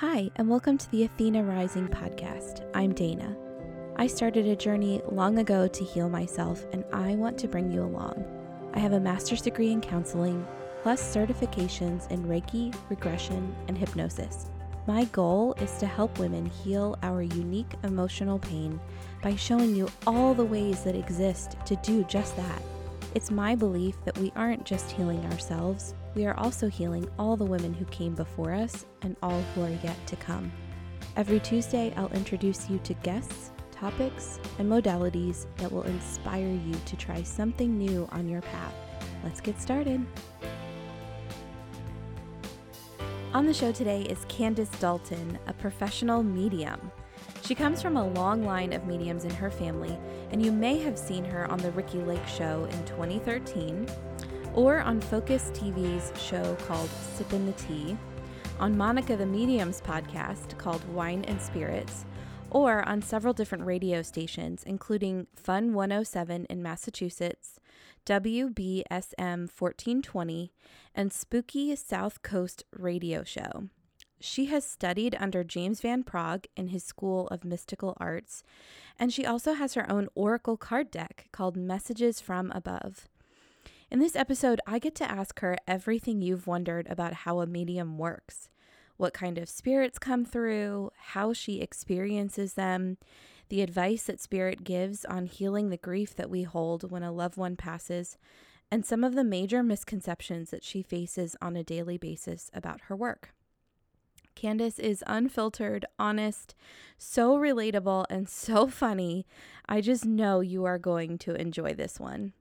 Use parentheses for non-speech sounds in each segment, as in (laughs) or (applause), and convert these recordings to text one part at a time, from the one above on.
Hi, and welcome to the Athena Rising podcast. I'm Dana. I started a journey long ago to heal myself, and I want to bring you along. I have a master's degree in counseling, plus certifications in Reiki, regression, and hypnosis. My goal is to help women heal our unique emotional pain by showing you all the ways that exist to do just that. It's my belief that we aren't just healing ourselves, we are also healing all the women who came before us and all who are yet to come. Every Tuesday, I'll introduce you to guests, topics, and modalities that will inspire you to try something new on your path. Let's get started. On the show today is Candace Dalton, a professional medium. She comes from a long line of mediums in her family, and you may have seen her on The Ricki Lake Show in 2013, or on Focus TV's show called Sippin' the Tea, on Monica the Medium's podcast called Wine and Spirits, or on several different radio stations, including Fun 107 in Massachusetts, WBSM 1420, and Spooky South Coast Radio Show. She has studied under James Van Praagh in his School of Mystical Arts, and she also has her own oracle card deck called Messages from Above. In this episode, I get to ask her everything you've wondered about how a medium works what kind of spirits come through, how she experiences them, the advice that Spirit gives on healing the grief that we hold when a loved one passes, and some of the major misconceptions that she faces on a daily basis about her work. Candace is unfiltered, honest, so relatable, and so funny. I just know you are going to enjoy this one.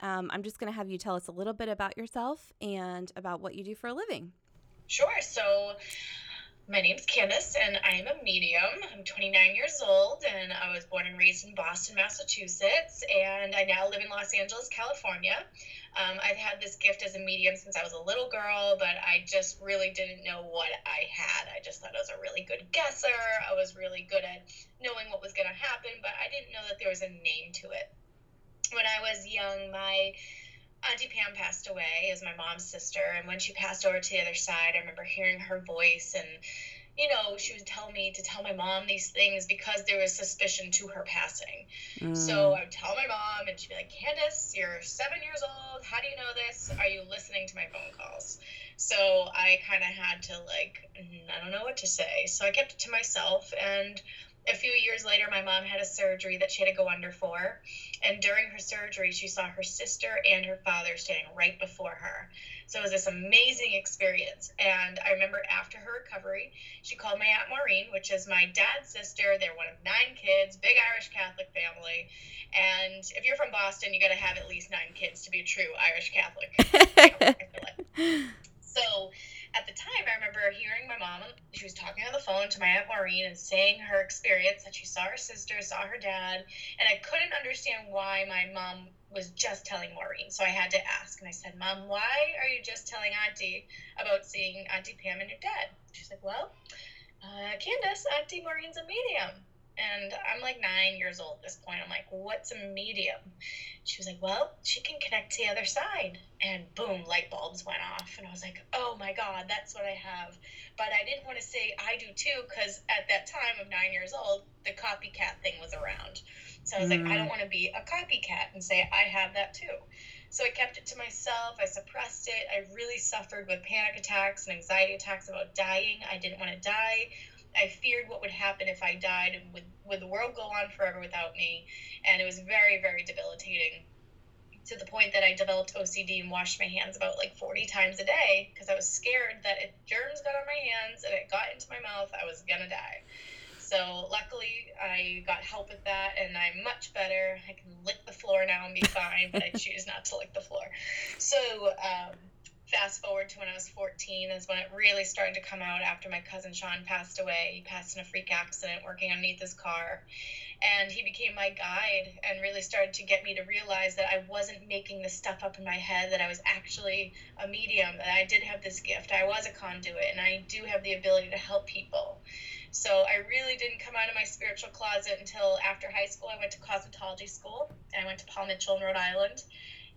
Um, I'm just going to have you tell us a little bit about yourself and about what you do for a living. Sure. So, my name's Candace, and I'm a medium. I'm 29 years old, and I was born and raised in Boston, Massachusetts, and I now live in Los Angeles, California. Um, I've had this gift as a medium since I was a little girl, but I just really didn't know what I had. I just thought I was a really good guesser. I was really good at knowing what was going to happen, but I didn't know that there was a name to it. When I was young, my Auntie Pam passed away as my mom's sister, and when she passed over to the other side, I remember hearing her voice, and you know, she would tell me to tell my mom these things because there was suspicion to her passing. Mm. So I would tell my mom, and she'd be like, "Candace, you're seven years old. How do you know this? Are you listening to my phone calls?" So I kind of had to like, mm, I don't know what to say. So I kept it to myself, and a few years later, my mom had a surgery that she had to go under for. And during her surgery, she saw her sister and her father standing right before her. So it was this amazing experience. And I remember after her recovery, she called my Aunt Maureen, which is my dad's sister. They're one of nine kids, big Irish Catholic family. And if you're from Boston, you got to have at least nine kids to be a true Irish Catholic. (laughs) so at the time, I remember hearing my mom, she was talking on the phone to my Aunt Maureen and saying her experience that she saw her sister, saw her dad, and I couldn't understand why my mom was just telling Maureen. So I had to ask, and I said, Mom, why are you just telling Auntie about seeing Auntie Pam and your dad? She's like, Well, uh, Candace, Auntie Maureen's a medium. And I'm like nine years old at this point. I'm like, what's a medium? She was like, well, she can connect to the other side. And boom, light bulbs went off. And I was like, oh my God, that's what I have. But I didn't want to say I do too, because at that time of nine years old, the copycat thing was around. So I was mm. like, I don't mm. want to be a copycat and say I have that too. So I kept it to myself. I suppressed it. I really suffered with panic attacks and anxiety attacks about dying. I didn't want to die. I feared what would happen if I died and would, would the world go on forever without me? And it was very, very debilitating to the point that I developed OCD and washed my hands about like 40 times a day because I was scared that if germs got on my hands and it got into my mouth, I was gonna die. So luckily, I got help with that, and I'm much better. I can lick the floor now and be fine, but I (laughs) choose not to lick the floor. So um, fast forward to when I was 14 is when it really started to come out after my cousin Sean passed away. He passed in a freak accident working underneath his car. And he became my guide and really started to get me to realize that I wasn't making the stuff up in my head, that I was actually a medium, that I did have this gift. I was a conduit, and I do have the ability to help people. So I really didn't come out of my spiritual closet until after high school. I went to cosmetology school and I went to Paul Mitchell in Rhode Island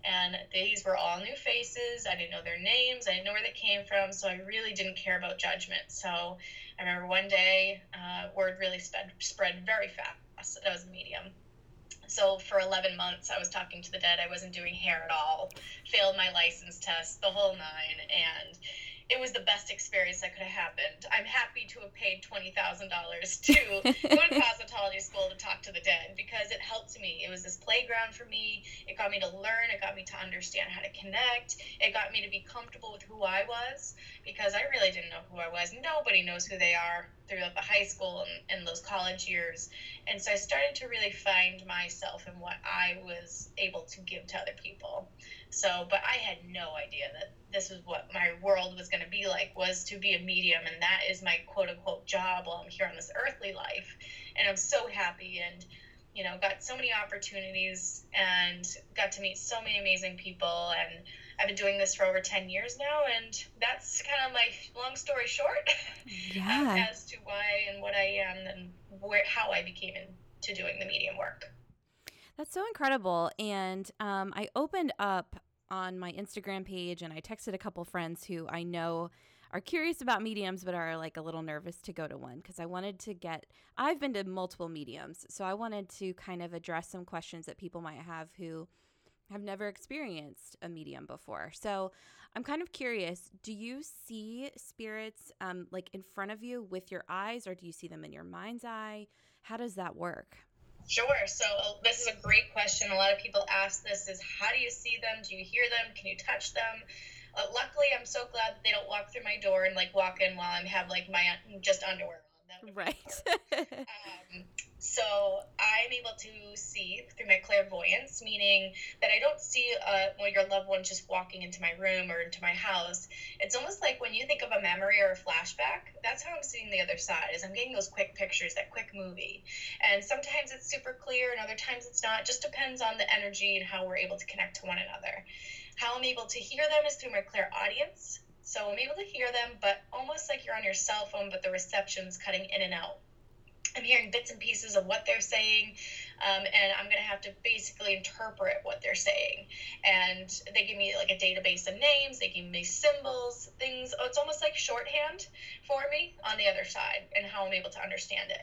And these were all new faces. I didn't know their names. I didn't know where they came from. So I really didn't care about judgment. So I remember one day, uh, word really spread, spread very fast that was a medium. So for 11 months, I was talking to the dead. I wasn't doing hair at all, failed my license test, the whole nine. And it was the best experience that could have happened. I'm happy to have paid twenty thousand dollars to go to (laughs) cosmetology school to talk to the dead because it helped me. It was this playground for me. It got me to learn. It got me to understand how to connect. It got me to be comfortable with who I was because I really didn't know who I was. Nobody knows who they are throughout the high school and, and those college years. And so I started to really find myself and what I was able to give to other people. So, but I had no idea that this was what my world was going to be like was to be a medium and that is my quote unquote job while I'm here on this earthly life. And I'm so happy and you know, got so many opportunities and got to meet so many amazing people and I've been doing this for over 10 years now and that's kind of my long story short (laughs) yeah. as to why and what I am and where how I became into doing the medium work. That's so incredible. And um, I opened up on my Instagram page and I texted a couple friends who I know are curious about mediums but are like a little nervous to go to one because I wanted to get I've been to multiple mediums so I wanted to kind of address some questions that people might have who have never experienced a medium before. So I'm kind of curious do you see spirits um, like in front of you with your eyes or do you see them in your mind's eye? How does that work? Sure. So uh, this is a great question. A lot of people ask this: is how do you see them? Do you hear them? Can you touch them? Uh, luckily, I'm so glad that they don't walk through my door and like walk in while I'm have like my just underwear (laughs) (laughs) right. um, so I'm able to see through my clairvoyance, meaning that I don't see uh, well, your loved one just walking into my room or into my house. It's almost like when you think of a memory or a flashback, that's how I'm seeing the other side, is I'm getting those quick pictures, that quick movie. And sometimes it's super clear and other times it's not. It just depends on the energy and how we're able to connect to one another. How I'm able to hear them is through my clairaudience. So I'm able to hear them, but almost like you're on your cell phone, but the reception's cutting in and out. I'm hearing bits and pieces of what they're saying, um, and I'm to have to basically interpret what they're saying. And they give me like a database of names, they give me symbols, things. It's almost like shorthand for me on the other side and how I'm able to understand it.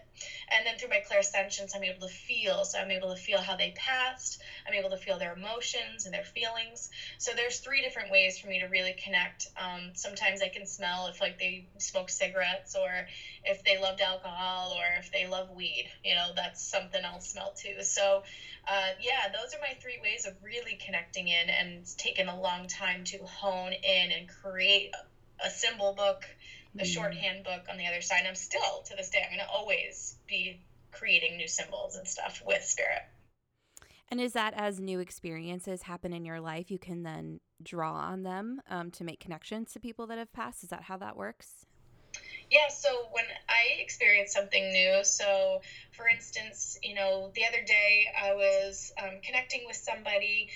And then through my clairsentience, I'm able to feel. So I'm able to feel how they passed, I'm able to feel their emotions and their feelings. So there's three different ways for me to really connect. Um, sometimes I can smell if like they smoke cigarettes or if they loved alcohol or if they love weed. You know, that's something I'll smell too. So, uh, yeah, those are my three ways of really connecting in, and it's taken a long time to hone in and create a symbol book, a mm. shorthand book on the other side. And I'm still to this day, I'm going to always be creating new symbols and stuff with spirit. And is that as new experiences happen in your life, you can then draw on them um, to make connections to people that have passed? Is that how that works? Yeah, so when I experience something new, so for instance, you know, the other day I was um, connecting with somebody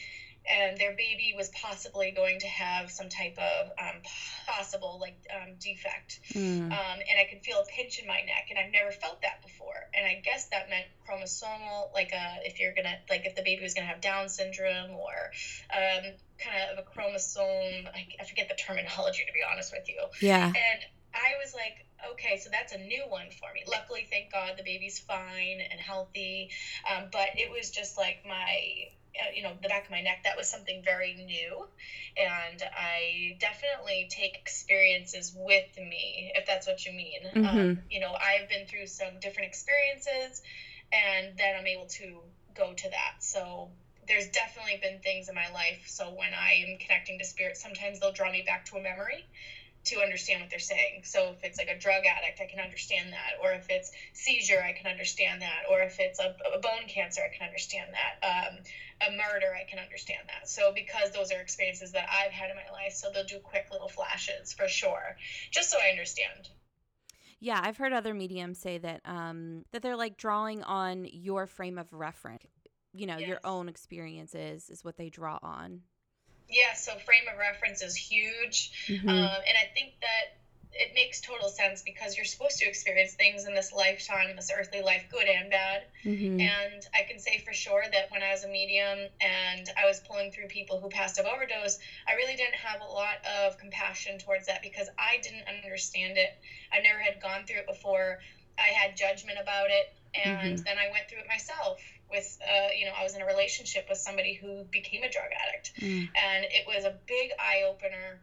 and their baby was possibly going to have some type of um, possible like um, defect. Mm. um, and i could feel a pinch in my neck and i've never felt that before. And i guess that meant chromosomal like uh, if you're gonna like if the baby was gonna have down syndrome or um, kind of a chromosome I, I forget the terminology to be honest with you. Yeah. And I was like, okay, so that's a new one for me. Luckily, thank God, the baby's fine and healthy. Um, but it was just like my, uh, you know, the back of my neck. That was something very new, and I definitely take experiences with me, if that's what you mean. Um, mm-hmm. Um, you know, I've been through some different experiences, and then I'm able to go to that. So there's definitely been things in my life. So when I am connecting to spirit, sometimes they'll draw me back to a memory to understand what they're saying. So if it's like a drug addict, I can understand that. Or if it's seizure, I can understand that. Or if it's a, a bone cancer, I can understand that. Um, a murder, I can understand that. So because those are experiences that I've had in my life, so they'll do quick little flashes for sure, just so I understand. Yeah, I've heard other mediums say that um, that they're like drawing on your frame of reference. You know, yes. your own experiences is what they draw on yeah so frame of reference is huge mm-hmm. um, and i think that it makes total sense because you're supposed to experience things in this lifetime, this earthly life, good and bad. Mm-hmm. And I can say for sure that when I was a medium and I was pulling through people who passed of overdose, I really didn't have a lot of compassion towards that because I didn't understand it. I never had gone through it before. I had judgment about it, and mm-hmm. then I went through it myself with uh, you know i was in a relationship with somebody who became a drug addict mm. and it was a big eye opener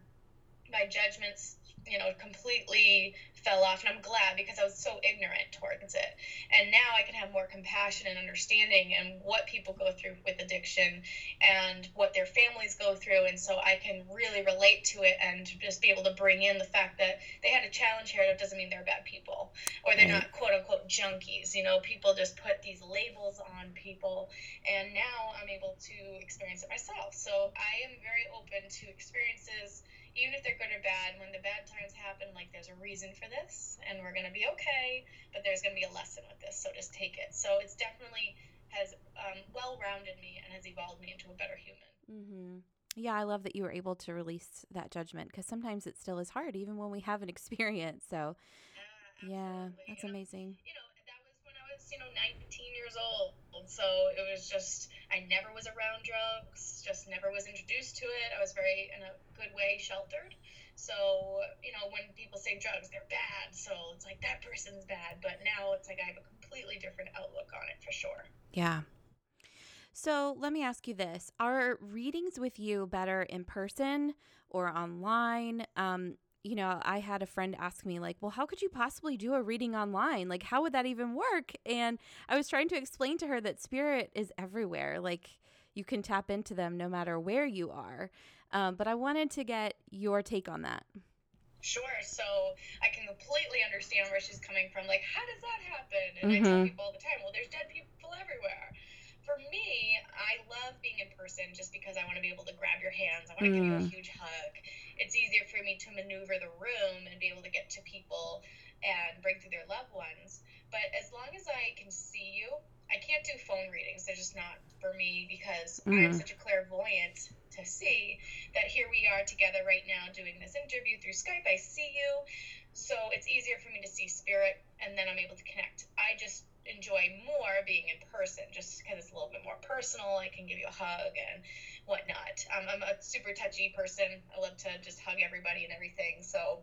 my judgments you know, completely fell off. And I'm glad because I was so ignorant towards it. And now I can have more compassion and understanding and what people go through with addiction and what their families go through. And so I can really relate to it and just be able to bring in the fact that they had a challenge here. That doesn't mean they're bad people or they're not quote unquote junkies. You know, people just put these labels on people. And now I'm able to experience it myself. So I am very open to experiences even if they're good or bad, when the bad times happen, like there's a reason for this, and we're gonna be okay. But there's gonna be a lesson with this, so just take it. So it's definitely has um, well-rounded me and has evolved me into a better human. Mm-hmm. Yeah, I love that you were able to release that judgment because sometimes it still is hard, even when we have an (laughs) experience. So, yeah, yeah that's amazing. You know, that was when I was, you know, 19 years old. So it was just, I never was around drugs, just never was introduced to it. I was very, in a good way, sheltered. So, you know, when people say drugs, they're bad. So it's like that person's bad. But now it's like I have a completely different outlook on it for sure. Yeah. So let me ask you this Are readings with you better in person or online? Um, you know, I had a friend ask me, like, well, how could you possibly do a reading online? Like, how would that even work? And I was trying to explain to her that spirit is everywhere. Like, you can tap into them no matter where you are. Um, but I wanted to get your take on that. Sure. So I can completely understand where she's coming from. Like, how does that happen? And mm-hmm. I tell mm-hmm. people all the time, well, there's dead people everywhere for me, I love being in person just because I want to be able to grab your hands. I want to mm. give you a mm. huge hug. It's easier for me to maneuver the room and be able to get to people and bring through their loved ones. But as long as I can see you, I can't do phone readings. They're just not for me because mm. I'm such a clairvoyant to see that here we are together right now doing this interview through Skype. I see you. So it's easier for me to see spirit and then I'm able to connect. I just enjoy more being in person just because it's a little bit more personal. I can give you a hug and whatnot. Um, I'm a super touchy person. I love to just hug everybody and everything. So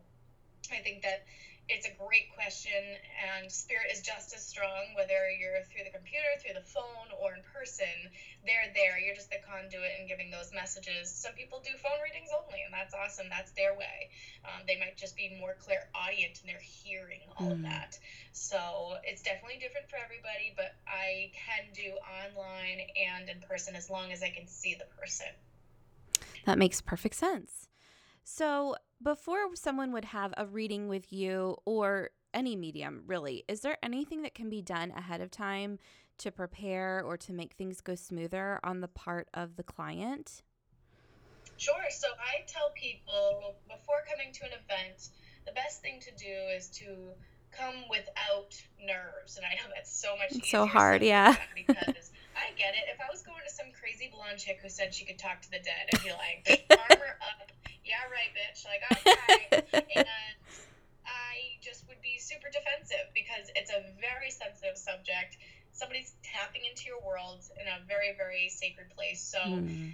I think that it's a great question, and spirit is just as strong whether you're through the computer, through the phone, or in person. They're there. You're just the conduit and giving those messages. Some people do phone readings only, and that's awesome. That's their way. Um, they might just be more clairaudient and they're hearing all mm. of that. So it's definitely different for everybody, but I can do online and in person as long as I can see the person. That makes perfect sense. So, before someone would have a reading with you or any medium, really, is there anything that can be done ahead of time to prepare or to make things go smoother on the part of the client? Sure. So, I tell people before coming to an event, the best thing to do is to come without nerves. And I know that's so much it's so hard, yeah. because I get it. If I was going to some crazy blonde chick who said she could talk to the dead, I'd be like, armor up yeah, right, bitch. Like, okay. (laughs) and I just would be super defensive because it's a very sensitive subject. Somebody's tapping into your world in a very, very sacred place. So mm.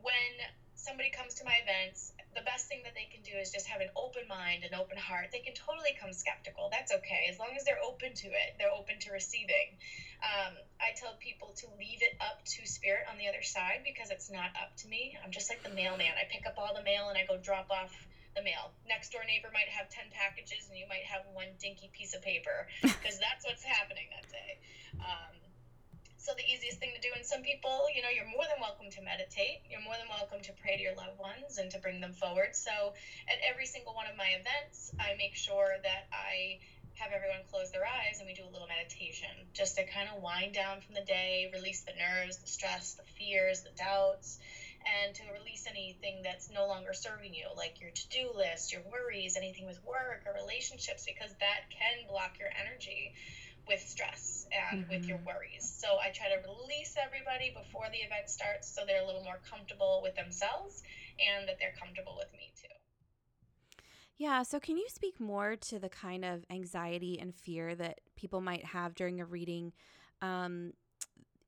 when somebody comes to my events, the best thing that they can do is just have an open mind, an open heart. They can totally come skeptical. That's okay. As long as they're open to it, they're open to receiving. Um, I tell people to leave it up to spirit on the other side because it's not up to me. I'm just like the mailman. I pick up all the mail and I go drop off the mail. Next door neighbor might have 10 packages and you might have one dinky piece of paper because that's what's happening that day. Um, so the easiest thing to do. And some people you know you're more than welcome to meditate. You're more than welcome to pray to your loved ones and to bring them forward. So at every single one of my events i make sure that i have everyone close their eyes and we do a little meditation just to kind of wind down from the day release the nerves the stress the fears the doubts and to release anything that's no longer serving you, like your to do list, your worries, anything with work or relationships, because that can block your energy with stress and mm-hmm. with your mm-hmm. worries. So I try to release everybody before the event starts so they're a little more comfortable with themselves and that they're comfortable with me too. Yeah. So, can you speak more to the kind of anxiety and fear that people might have during a reading? Um,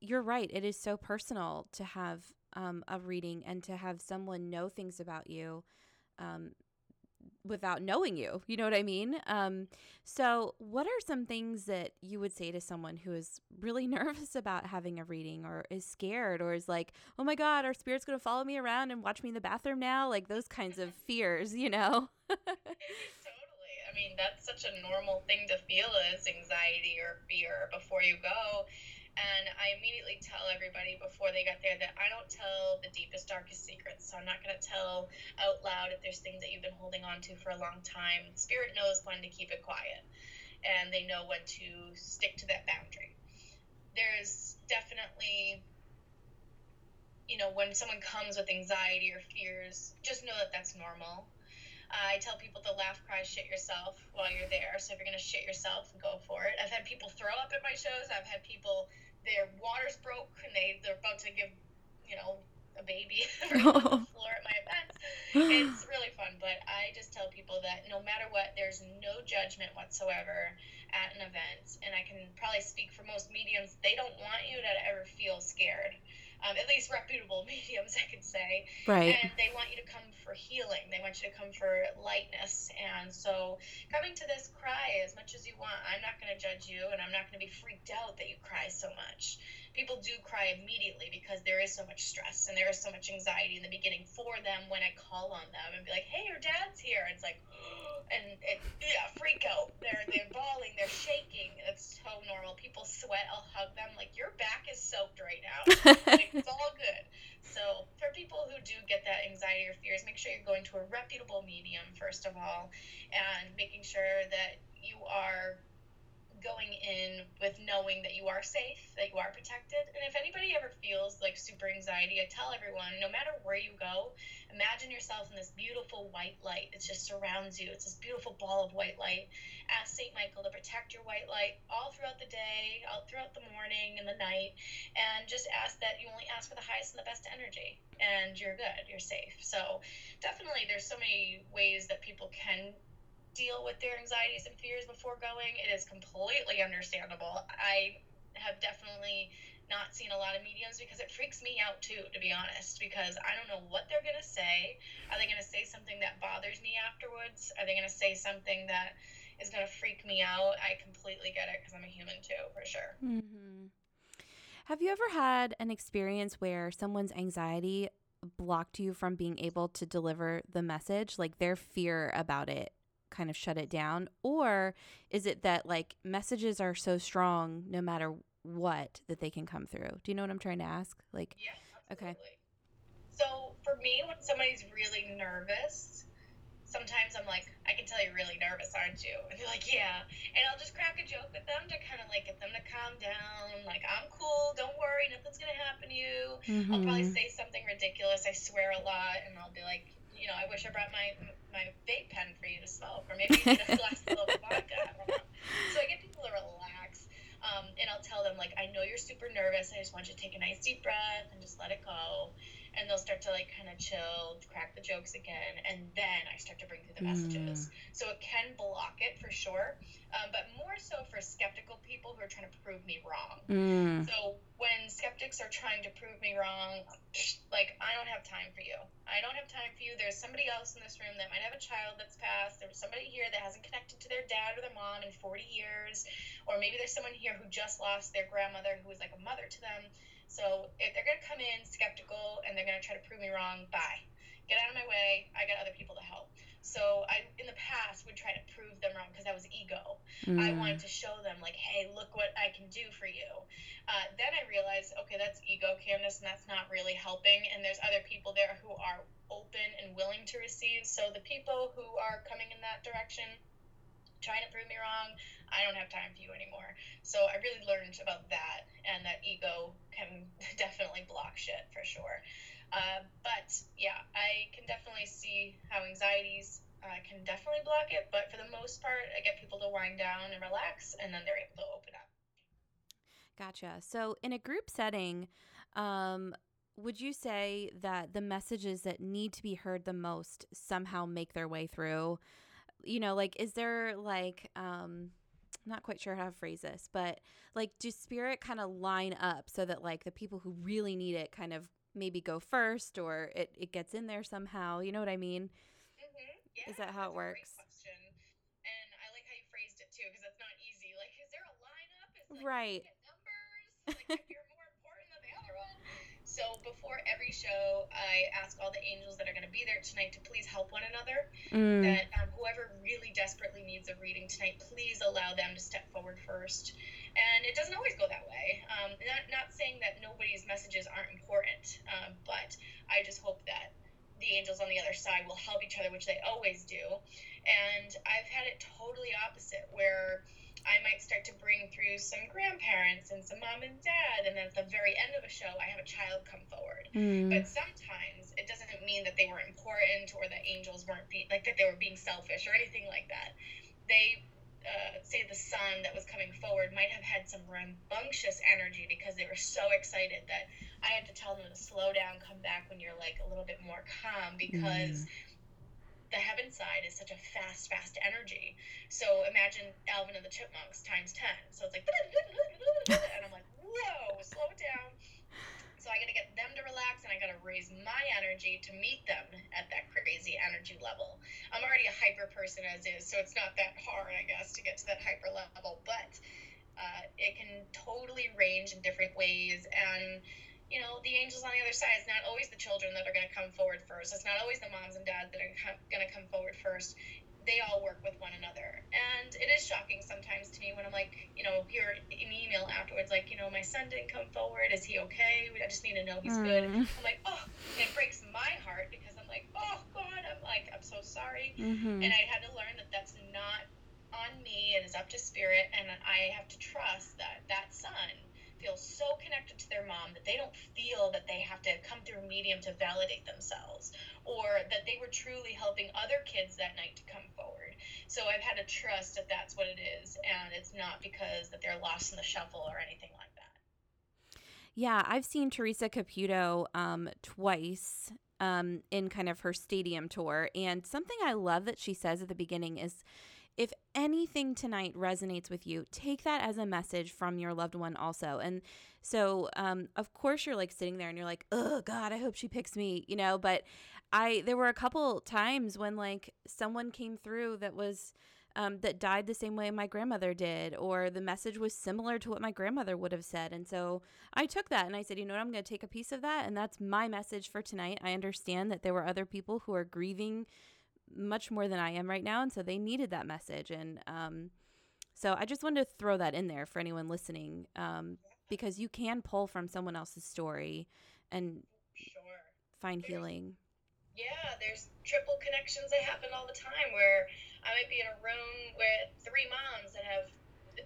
you're right. It is so personal to have um, a reading and to have someone know things about you um, without knowing you. You know what I mean? Um, so, what are some things that you would say to someone who is really (laughs) nervous about having a reading or is scared or is like, oh my God, our spirit's going to follow me around and watch me in the bathroom now? Like those kinds of (laughs) fears, you know? (laughs) totally. I mean, that's such a normal thing to feel as anxiety or fear before you go. And I immediately tell everybody before they get there that I don't tell the deepest, darkest secrets. So I'm not going to tell out loud if there's things that you've been holding on to for a long time. Spirit knows when to keep it quiet, and they know when to stick to that boundary. There's definitely, you know, when someone comes with anxiety or fears, just know that that's normal. I tell people to laugh, cry, shit yourself while you're there. So if you're gonna shit yourself, go for it. I've had people throw up at my shows. I've had people their water's broke and they they're about to give you know a baby (laughs) on (laughs) the floor at my events. It's (sighs) really fun, but I just tell people that no matter what, there's no judgment whatsoever at an event, and I can probably speak for most mediums. They don't want you to ever feel scared. Um, at least reputable (laughs) mediums, I could say. Right. And they want you to come for healing. They want you to come for lightness. And so, coming to this, cry as much as you want. I'm not going to judge you, and I'm not going to be freaked out that you cry so much people do cry immediately because there is so much stress and there is so much anxiety in the beginning for them when I call on them and be like, "Hey, your dad's here." And It's like, (gasps) and it, yeah, freak out. They're they're bawling, they're shaking. It's so normal. People sweat. I'll hug them like your back is soaked right now. (laughs) like, it's all good. So for people who do get that anxiety or fears, make sure you're going to a reputable medium first of all, and making sure that you are going in with knowing that you are safe, that you are protected. And if anybody ever feels like super anxiety, I tell everyone no matter where you go, imagine yourself in this beautiful white light that just surrounds you. It's this beautiful ball of white light. Ask St. Michael to protect your white light all throughout the day, all throughout the morning and the night, and just ask that you only ask for the highest and the best energy, and you're good, you're safe. So, definitely, there's so many ways that people can deal with their anxieties and fears before going, it is completely understandable. I have definitely not seen a lot of mediums because it freaks me out too, to be honest, because I don't know what they're going to say. Are they going to say something that bothers me afterwards? Are they going to say something that is going to freak me out? I completely get it because I'm a human too, for sure. Mm-hmm. Have you ever had an experience where someone's anxiety blocked you from being able to deliver the message, like their fear about it kind of shut it down? Or is it that like messages are so strong no matter what that they can come through? Do you know what I'm trying to ask? Like, yeah, okay. So for me, when somebody's really nervous, sometimes I'm like, I can tell you're really nervous, aren't you? And they're like, yeah. And I'll just crack a joke with them to kind of like get them to calm down. Like, I'm cool. Don't worry. Nothing's going to happen to you. Mm-hmm. I'll probably say something ridiculous. I swear a lot. And I'll be like, you know, I wish I brought my my vape pen for you to smoke, or maybe you a glass of (laughs) vodka. So I get people to relax, um, and I'll tell them like, I know you're super nervous. I just want you to take a nice deep breath and just let it go and they'll start to like kind of chill, crack the jokes again, and then I start to bring through the messages. Mm. So it can block it for sure, um, but more so for skeptical people who are trying to prove me wrong. Mm. So when skeptics are trying to prove me wrong, (sniffs) like I don't have time for you. I don't have time for you. There's somebody else in this room that might have a child that's passed. There's somebody here that hasn't connected to their dad or their mom in 40 years, or maybe there's someone here who just lost their grandmother who was like a mother to them so if they're going to come in skeptical and they're going to try to prove me wrong, bye. Get out of my way. I got other people to help. So I, in the past, would try to prove them wrong because I was ego. Mm. I wanted to show them, like, hey, look what I can do for you. Uh, then I realized, okay, that's ego, Candace, and that's not really helping. And there's other people there who are open and willing to receive. So the people who are coming in that direction, trying to prove me wrong, I don't have time for you anymore. So I really learned about that and that ego can (laughs) definitely block shit for sure. Uh, but yeah, I can definitely see how anxieties uh, can definitely block it. But for the most part, I get people to wind down and relax, and then they're able to open up. Gotcha. So in a group setting, um, would you say that the messages that need to be heard the most somehow make their way through? You know, like, is there like, um, I'm not quite sure how to phrase this, but like, do spirit kind of line up so that like the people who really need it kind of maybe go first or it, it gets in there somehow? You know what I mean? Mm-hmm. Yeah, Is that how it that's a great works? And I like how you phrased it too, because that's not easy. Like, is there a lineup? Is like, Right. numbers? Like, if you're more important than the other one. So before every show, I ask all the angels that are going to be there tonight to please help one another. Mm. That um, whoever really desperately needs a reading tonight, please allow them to step forward first. And it doesn't always go that way. Um, not not saying that nobody's messages aren't important, um, but I just hope that the angels on the other side will help each other, which they always do. And I've had it totally opposite, where I might start to bring through some grandparents and some mom and dad, and then at the very end of a show, I have a child come forward. Mm. But sometimes it doesn't mean that they weren't important or that angels weren't being like that they were being selfish or anything like that. They uh, say the son that was coming forward might have had some rambunctious energy because they were so excited that I had to tell them to slow down, come back when you're like a little bit more calm because the heaven side is such a fast, fast energy. So imagine Alvin and the Chipmunks times 10. So it's like, (laughs) and I'm like, whoa, slow down. So I got to get them to relax and I got to raise my energy to meet them at that crazy energy level. I'm already a hyper person as is, so it's not that hard, I guess, to get to that hyper level, but uh, it can totally range in different ways. And, you know, the angels on the other side, it's not always the children that are going to come forward first. It's not always the moms and dads that are going to come forward first. They all work with one another. And it is shocking sometimes to me when I'm like, you know, hear an email afterwards, like, you know, my son didn't come forward. Is he okay? I just need to know he's good. Mm. I'm like, oh, and it breaks my heart because I'm like, oh, God, I'm like, I'm so sorry. Mhm. And I had to learn that that's not on me. It is up to spirit, and I have to trust that that son feels so connected to their mom that they don't feel that they have to come through a medium to validate themselves, or that they were truly helping other kids that night to come forward. So I've had to trust that that's what it is, and it's not because that they're lost in the shuffle or anything like that. Yeah, I've seen Teresa Caputo um, twice um, in kind of her stadium tour. And something I love that she says at the beginning is if anything tonight resonates with you, take that as a message from your loved one also. And so, um, of course, you're like sitting there and you're like, oh, God, I hope she picks me, you know. But I, there were a couple times when like someone came through that was um, that died the same way my grandmother did, or the message was similar to what my grandmother would have said. And so I took that and I said, you know what, I'm going to take a piece of that. And that's my message for tonight. I understand that there were other people who are grieving much more than I am right now. And so they needed that message. And um, so I just wanted to throw that in there for anyone listening um, because you can pull from someone else's story and Sure. find healing. Yeah, there's triple connections that happen all the time where I might be in a room with three moms that have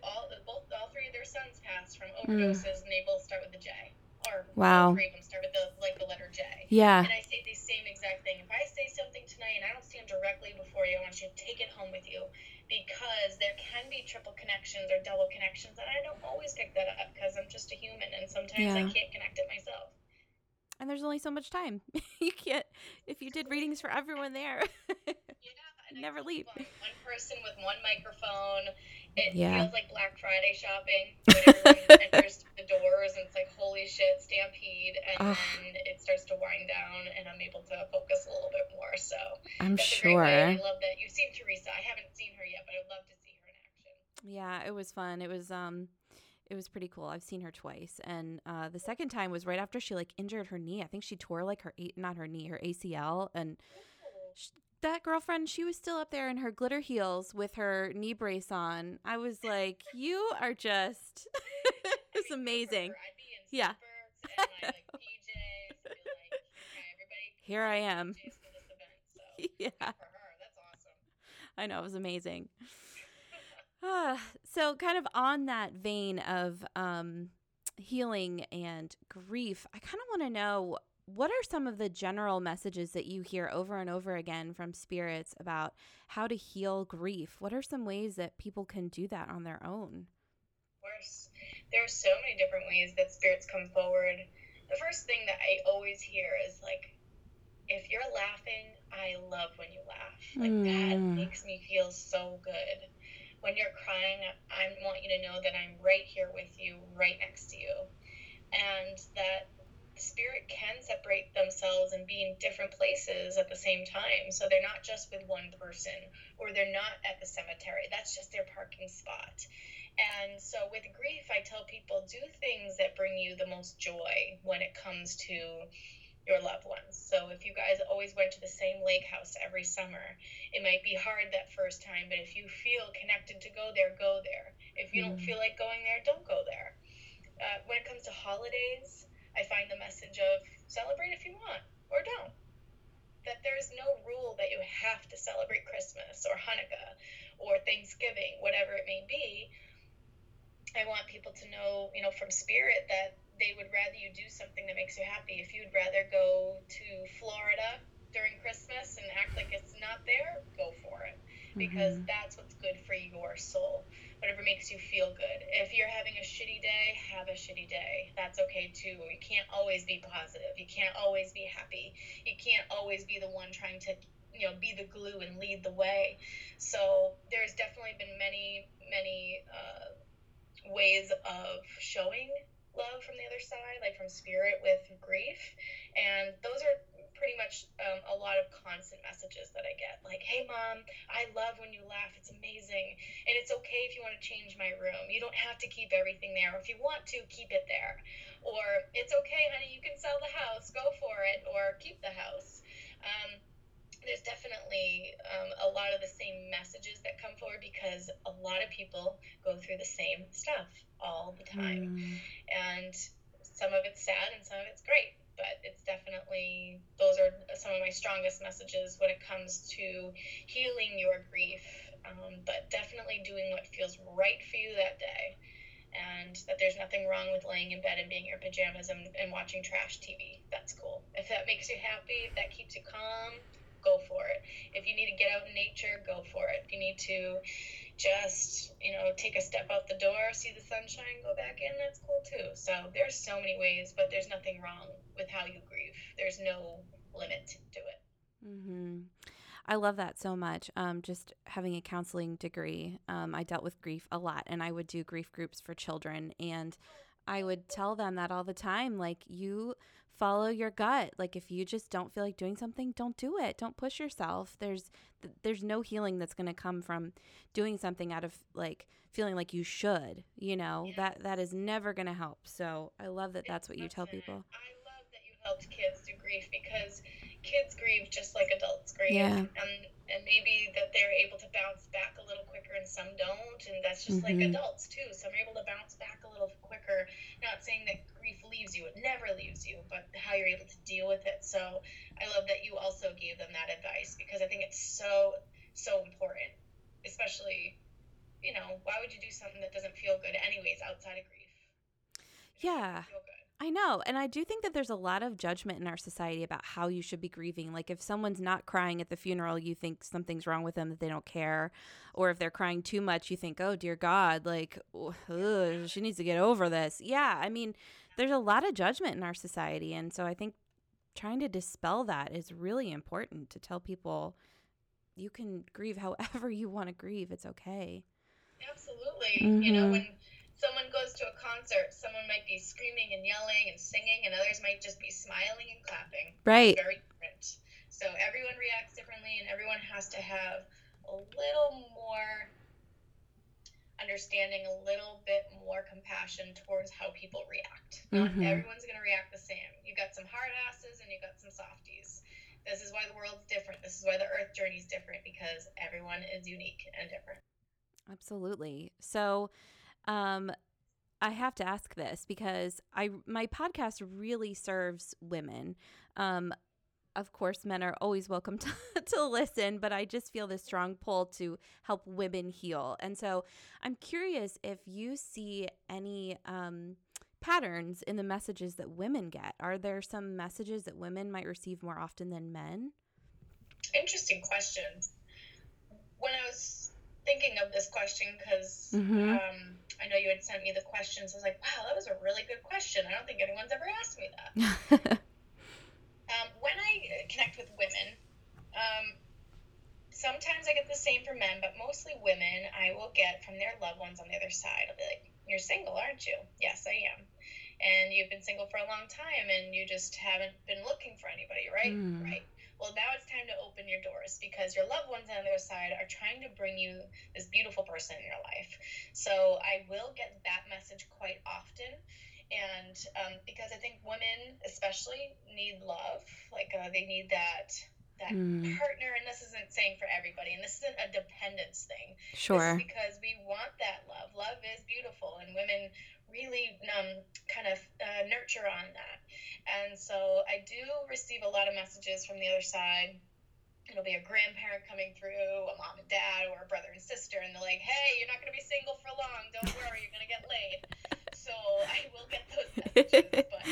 all both all three of their sons passed from overdoses and they both start with the J. Or Wow. three of them start with the like the letter J. Yeah. And I say the same exact thing. If I say something tonight and I don't stand directly before you, I want you to take it home with you because there can be triple connections or double connections, and I don't always pick that up because I'm just a human and sometimes I can't connect it myself. And there's only so much time. (laughs) you can't, if you did readings for everyone there. (laughs) Yeah, Never leave. one person with one microphone. It Yeah. feels like Black Friday shopping when (laughs) enters the doors and it's like holy shit, stampede, and then it starts to wind down, and I'm able to focus a little bit more. So I'm that's a great way. sure. I love that you've seen Teresa. I haven't seen her yet, but I'd love to see her in action. Yeah, it was fun. It was um it was pretty cool. I've seen her twice. And uh the second time was right after she like injured her knee. I think she tore like her not her knee, her ACL and sh- that girlfriend, she was still up there in her glitter heels with her knee brace on. I was like, "You are just (laughs) It's amazing. I'd be in Yeah. and my like PJs, like, okay. Here I am. PJs for this event. So (laughs) yeah, good for her. That's awesome. I know it was amazing. Ah, so kind of on that vein of um, healing and grief, I kind of want to know what are some of the general messages that you hear over and over again from spirits about how to heal grief? What are some ways that people can do that on their own? Of course. There are so many different ways that spirits come forward. The first thing that I always hear is like, if you're laughing, I love when you laugh. Like mm. that makes me feel so good. When you're crying, I want you to know that I'm right here with you, right next to you. And that spirit can separate themselves and be in different places at the same time. So they're not just with one person or they're not at the cemetery. That's just their parking spot. And so with grief, I tell people do things that bring you the most joy when it comes to your loved ones. So if you guys always went to the same lake house every summer, it might be hard that first time, but if you feel connected to go there, go there. If you mm. don't feel like going there, don't go there. Uh, when it comes to holidays, I find the message of celebrate if you want or don't. That there's no rule that you have to celebrate Christmas or Hanukkah or Thanksgiving, whatever it may be. I want people to know, you know, from spirit that they would rather you do something that makes you happy. If you'd rather go to Florida during Christmas and act like it's not there, go for it because mm-hmm. that's what's good for your soul. Whatever makes you feel good. If you're having a shitty day, have a shitty day. That's okay too. You can't always be positive. You can't always be happy. You can't always be the one trying to you know be the glue and lead the way so there's definitely been many many uh, ways of showing love from the other side, like from spirit with grief. And those are pretty much um, a lot of constant messages that I get. Like, hey, mom, I love when you laugh. It's amazing. And it's okay if you want to change my room. You don't have to keep everything there. If you want to, keep it there. Or it's okay, honey, you can sell the house. Go for it. Or keep the house. Um, there's definitely um, a lot of the same messages that come forward because a lot of people go through the same stuff all the time. Mm. And some of it's sad and some of it's great. But it's definitely, those are some of my strongest messages when it comes to healing your grief. Um, but definitely doing what feels right for you that day. And that there's nothing wrong with laying in bed and being in your pajamas and, and watching trash TV. That's cool. If that makes you happy, if that keeps you calm, go for it. If you need to get out in nature, go for it. If you need to just you know take a step out the door see the sunshine go back in that's cool too so there's so many ways but there's nothing wrong with how you grieve there's no limit to it mm-hmm. I love that so much. Um, just having a counseling degree, um, I dealt with grief a lot, and I would do grief groups for children. And I would tell them that all the time like, you follow your gut. Like if you just don't feel like doing something, don't do it. Don't push yourself. There's there's no healing that's going to come from doing something out of like feeling like you should, you know. Yeah. That that is never going to help. So, I love that that's what you tell people. I love that you helped kids do grief because kids grieve just like adults grieve. Yeah. And and maybe that they're able to bounce back a little quicker and some don't and that's just mm-hmm. like adults too. Some are able to bounce back a little quicker. Not saying that grief leaves you, it never leaves you, but how you're able to deal with it. So I love that you also gave them that advice because I think it's so so important. Especially, you know, why would you do something that doesn't feel good anyways outside of grief? Yeah. I know. And I do think that there's a lot of judgment in our society about how you should be grieving. Like if someone's not crying at the funeral, you think something's wrong with them that they don't care. Or if they're crying too much, you think, oh, dear God, like, ugh, she needs to get over this. Yeah. I mean, there's a lot of judgment in our society. And so I think trying to dispel that is really important to tell people you can grieve however (laughs) you want to grieve. It's okay. Absolutely. Mm-hmm. You know, mm-hmm. when goes to a concert, someone might be screaming and yelling and singing, and others might just be smiling and clapping. Right. It's very different. So everyone reacts differently, and everyone has to have a little more understanding, a little bit more compassion towards how people react. Not mm-hmm. everyone's going to react the same. You've got some hard asses and you've got some softies. This is why the world's different. This is why the earth journey is different because everyone is unique and different. Absolutely. So, um, I have to ask this because I my podcast really serves women. Um, of course, men are always welcome (laughs) to, to listen, but I just feel this strong pull to help women heal. And so I'm curious if you see any um, patterns in the messages that women get. Are there some messages that women might receive more often than men? Interesting question. When I was thinking of this question, because mm-hmm. um, I know you had sent me the questions. I was like, wow, that was a really good question. I don't think anyone's ever asked me that. (laughs) um, when I connect with women, Um, sometimes I get the same from men, but mostly women I will get from their loved ones on the other side. I'll be like, You're single, aren't you? Yes, I am. And you've been single for a long time and you just haven't been looking for anybody, right? Mm. Right. Well, now it's time to open your doors because your loved ones on the other side are trying to bring you this beautiful person in your life. So I will get that message quite often and um, because I think women especially need love, like uh, they need that that mm. partner, and this isn't saying for everybody, and this isn't a dependence thing. Sure. because we want that love. Love is beautiful, and women really um, kind of uh, nurture on that. And so I do receive a lot of messages from the other side it'll be a grandparent coming through, a mom and dad, or a brother and sister, and they're like, "Hey, you're not going to be single for long. Don't worry, you're going to get laid." So I will get those messages, (laughs) but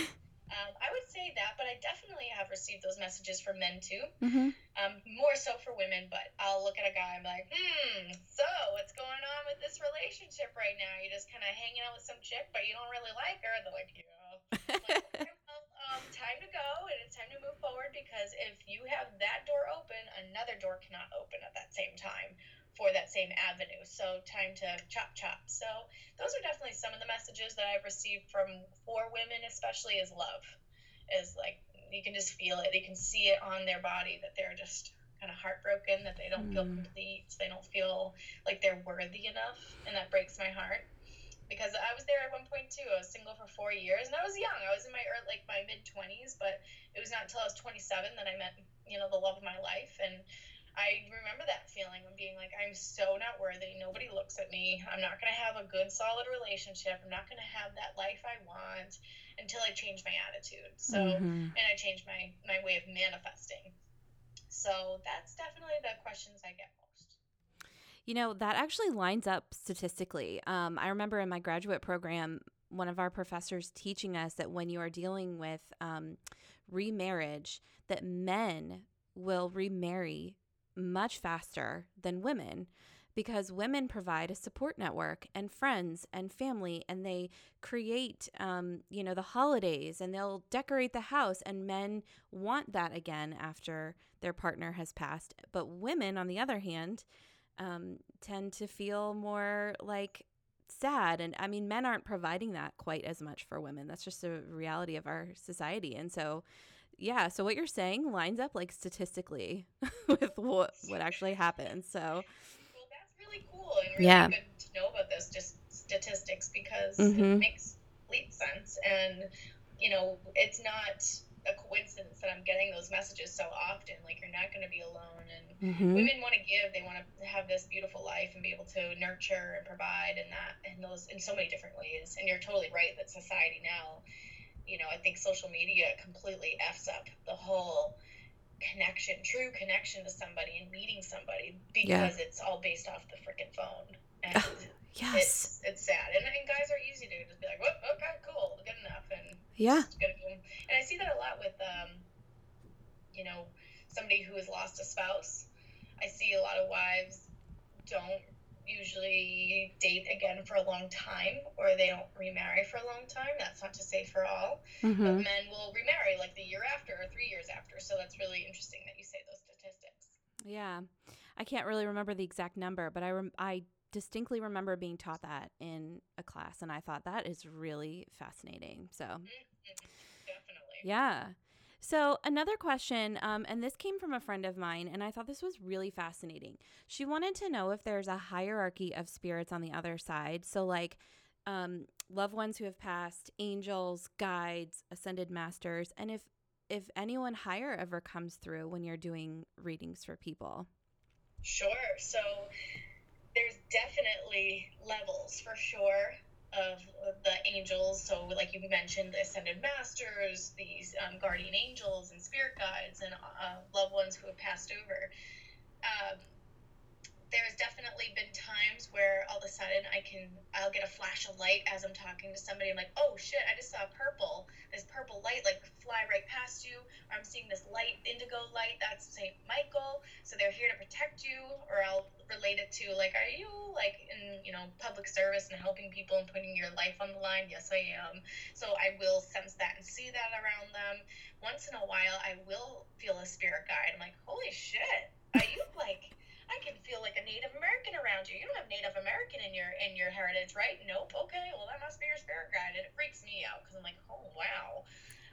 um, I would say that. But I definitely have received those messages from men too. Mm-hmm. Um, more so for women, but I'll look at a guy and be like, "Hmm, so what's going on with this relationship right now? You're just kind of hanging out with some chick, but you don't really like her." They're like, "Yeah." Um, time to go and it's time to move forward because if you have that door open, another door cannot open at that same time for that same avenue. So time to chop chop. So those are definitely some of the messages that I've received from for women, especially is love. Is like you can just feel it. You can see it on their body that they're just kind of heartbroken, that they don't mm. feel complete, they don't feel like they're worthy enough, and that breaks my heart because I was there at one point too. I was single for four years, and I was young. I was in my early, like my mid twenties, but it was not until I was twenty seven that I met you know the love of my life, and I remember that feeling of being like, I'm so not worthy. Nobody looks at me. I'm not gonna have a good, solid relationship. I'm not gonna have that life I want until I change my attitude. So, mm-hmm. and I changed my my way of manifesting. So that's definitely the questions I get you know, that actually lines up statistically. Um, I remember in my graduate program, one of our professors teaching us that when you are dealing with um, remarriage, that men will remarry much faster than women because women provide a support network and friends and family and they create um, you know the holidays and they'll decorate the house and men want that again after their partner has passed but women on the other hand um, tend to feel more like sad. And I mean, men aren't providing that quite as much for women. That's just a reality of our society. And so, yeah, so what you're saying lines up like statistically (laughs) with what what actually happens. So, well, that's really cool and really yeah. good to know about those just statistics because mm-hmm. it makes complete sense. And you know, it's not a coincidence that I'm getting those messages so often. Like you're not going to be alone, and mm-hmm. women want to give. They want to have this beautiful life and be able to nurture and provide, and that and those in so many different ways. And you're totally right that society now, you know, I think social media completely f's up the whole connection, true connection to somebody and meeting somebody because yeah. it's all based off the freaking phone. And yes, it's, it's sad. And, and guys are easy to just be like, well, okay, cool, good enough, and yeah. And I see that a lot with, um, you know, somebody who has lost a spouse. I see a lot of wives don't usually date again for a long time or they don't remarry for a long time. That's not to say for all, mm-hmm. but men will remarry like the year after or three years after. So that's really interesting that you say those statistics. Yeah. I can't really remember the exact number, but I, rem- I distinctly remember being taught that in a class and I thought that is really fascinating. So mm-hmm. Definitely. Yeah. So, another question, um, and this came from a friend of mine, and I thought this was really fascinating. She wanted to know if there's a hierarchy of spirits on the other side. So, like um, loved ones who have passed, angels, guides, ascended masters, and if if anyone higher ever comes through when you're doing readings for people. Sure. So, there's definitely levels for sure of the angels. So, like you mentioned, the ascended masters, these um, guardian angels, and spirit guides, and uh, loved ones who have passed over. Um, there's definitely been times where all of a sudden I can I'll get a flash of light as I'm talking to somebody. I'm like, oh shit, I just saw purple. This purple light like fly right past you. Or I'm seeing this light, indigo light. That's Saint Michael. So they're here to protect you. Or I'll relate it to like, are you like in you know public service and helping people and putting your life on the line? Yes, I am. So I will sense that and see that around them. Once in a while, I will feel a spirit guide. I'm like, holy shit, are you like I can feel like a Native American around you. You don't have Native American in your in your heritage, right? Nope. Okay, well that must be your spirit guide, and it freaks me out because I'm like, oh wow.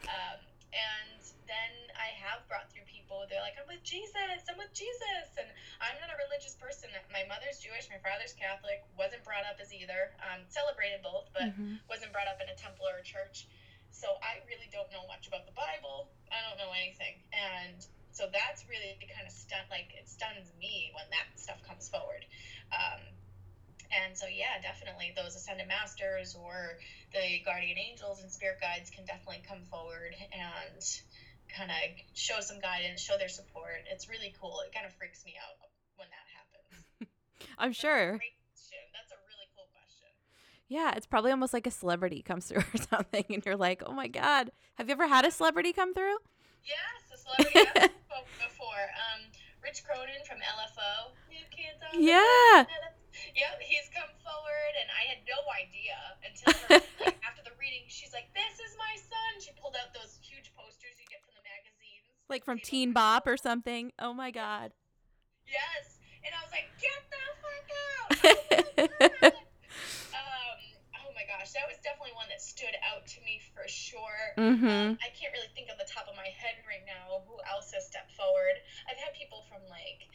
Um, and then I have brought through people. They're like, I'm with Jesus. I'm with Jesus, and I'm not a religious person. My mother's Jewish. My father's Catholic. Wasn't brought up as either. Um, celebrated both, but mm-hmm. wasn't brought up in a temple or a church. So I really don't know much about the Bible. I don't know anything, and so that's really kind of stun like it stuns me when that stuff comes forward. Um, and so yeah definitely those ascended masters or the guardian angels and spirit guides can definitely come forward and kind of show some guidance show their support. It's really cool. It kind of freaks me out when that happens. (laughs) I'm sure. that's a really cool question. Yeah, it's probably almost like a celebrity comes through (laughs) or something, and you're like, "Oh my god, have you ever had a celebrity come through?" Yes, a celebrity (laughs) before. Um, Rich Cronin from LFO. yeah. Yep, he's come forward, and I had no idea until her, like, (laughs) after the reading. She's like, "This is my son." She pulled out those huge posters you get from the magazines, like from Teen Bop or something. Oh my god. Yes, and I was like, "Get the fuck out!" (laughs) Gosh, that was definitely one that stood out to me for sure. Mm-hmm. Um, I can't really think on the top of my head right now who else has stepped forward. I've had people from like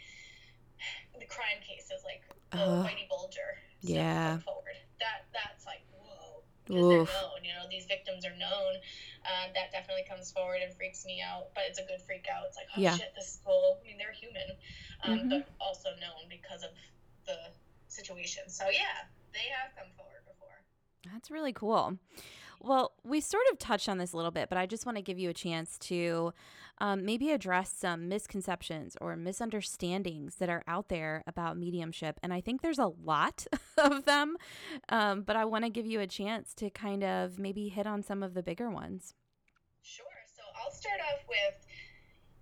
the crime cases, like uh, Whitey Bulger. Yeah. Forward. That that's like whoa. They're known, you know, these victims are known. Um, that definitely comes forward and freaks me out, but it's a good freak out. It's like, oh yeah. shit, this is cool. I mean, they're human, um, mm-hmm. but also known because of the situation. So yeah, they have come forward. That's really cool. Well, we sort of touched on this a little bit, but I just want to give you a chance to um, maybe address some misconceptions or misunderstandings that are out there about mediumship. And I think there's a lot (laughs) of them, um, but I want to give you a chance to kind of maybe hit on some of the bigger ones. Sure. So I'll start off with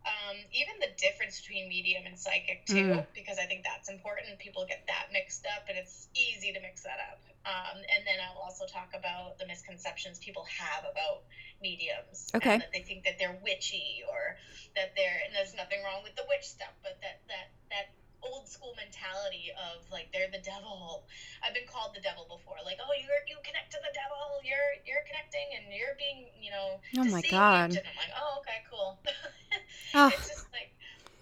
um, even the difference between medium and psychic too, mm. because I think that's important. People get that mixed up, and it's easy to mix that up. Um, and then I'll also talk about the misconceptions people have about mediums. Okay. that they think that they're witchy, or that they're and there's nothing wrong with the witch stuff, but that that that old school mentality of like they're the devil. I've been called the devil before. Like, oh, you're you connect to the devil. You're you're connecting, and you're being, you know, oh my god. And I'm like, oh, okay, cool. (laughs) oh. It's just like,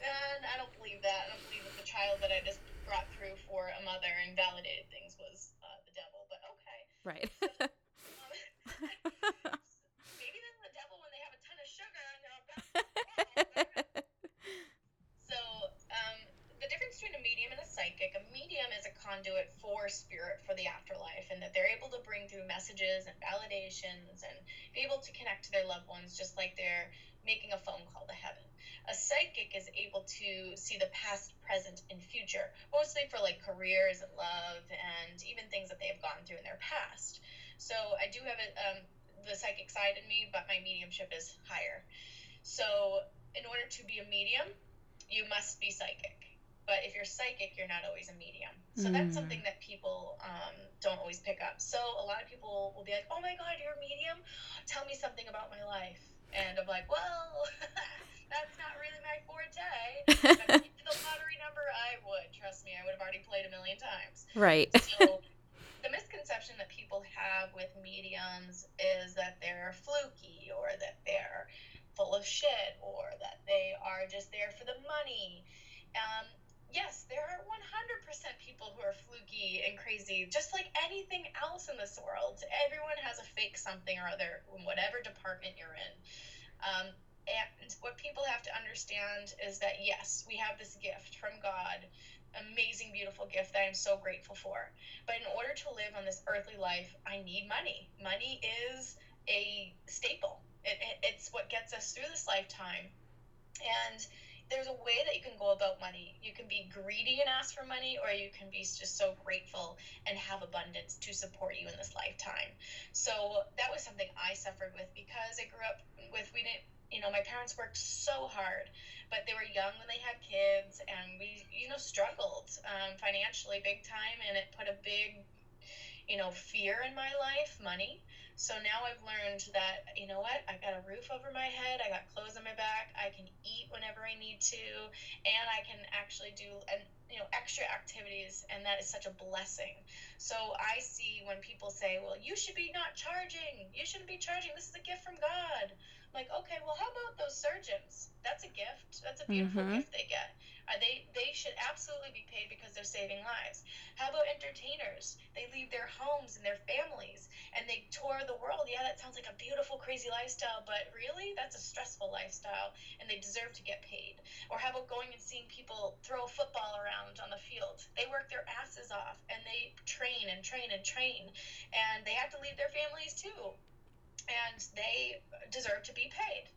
and I don't believe that. I don't believe that the child that I just brought through for a mother and validated things was uh, the devil. But okay. Right. (laughs) maybe they're the devil when they have a ton of sugar. And (laughs) um, between a medium and a psychic, a medium is a conduit for spirit for the afterlife, and that they're able to bring through messages and validations and be able to connect to their loved ones just like they're making a phone call to heaven. A psychic is able to see the past, present, and future, mostly for like careers and love and even things that they have gone through in their past. So I do have a, um, the psychic side in me, but my mediumship is higher. So in order to be a medium, you must be psychic but if you're psychic, you're not always a medium. So mm. that's something that people um, don't always pick up. So a lot of people will be like, "Oh my God, you're a medium? Tell me something about my life." And I'm like, "Well, (laughs) that's not really my forte. (laughs) If the lottery number, I would. Trust me, I would have already played a million times." Right. so (laughs) the misconception that people have with mediums is that they're fluky or that they're full of shit or that they are just there for the money. Um, yes, there are 100% people who are fluky and crazy, just like anything else in this world. Everyone has a fake something or other in whatever department you're in. Um, and what people have to understand is that, yes, we have this gift from God, amazing, beautiful gift that I'm so grateful for. But in order to live on this earthly life, I need money. Money is a staple, it, it, it's what gets us through this lifetime. And there's a way that you can go about money. You can be greedy and ask for money, or you can be just so grateful and have abundance to support you in this lifetime. So that was something I suffered with because I grew up with, we didn't, you know, my parents worked so hard, but they were young when they had kids, and we, you know, struggled um, financially big time, and it put a big, you know, fear in my life, money. So now I've learned that, you know what, I've got a roof over my head, I got clothes on my back, I can eat whenever I need to, and I can actually do an, you know extra activities and that is such a blessing. So I see when people say, "Well, you should be not charging. You shouldn't be charging. This is a gift from God." Like, "Okay, well, how about those surgeons? That's a gift. That's a beautiful mm-hmm. gift they get. Uh, they they should absolutely be paid because they're saving lives. How about entertainers? They leave their homes and their families and they tour the world. Yeah, that sounds like a beautiful, crazy lifestyle, but really, that's a stressful lifestyle, and they deserve to get paid. Or how about going and seeing people throw a football around on the field? They work their asses off and they train and train and train, and they have to leave their families too, and they deserve to be paid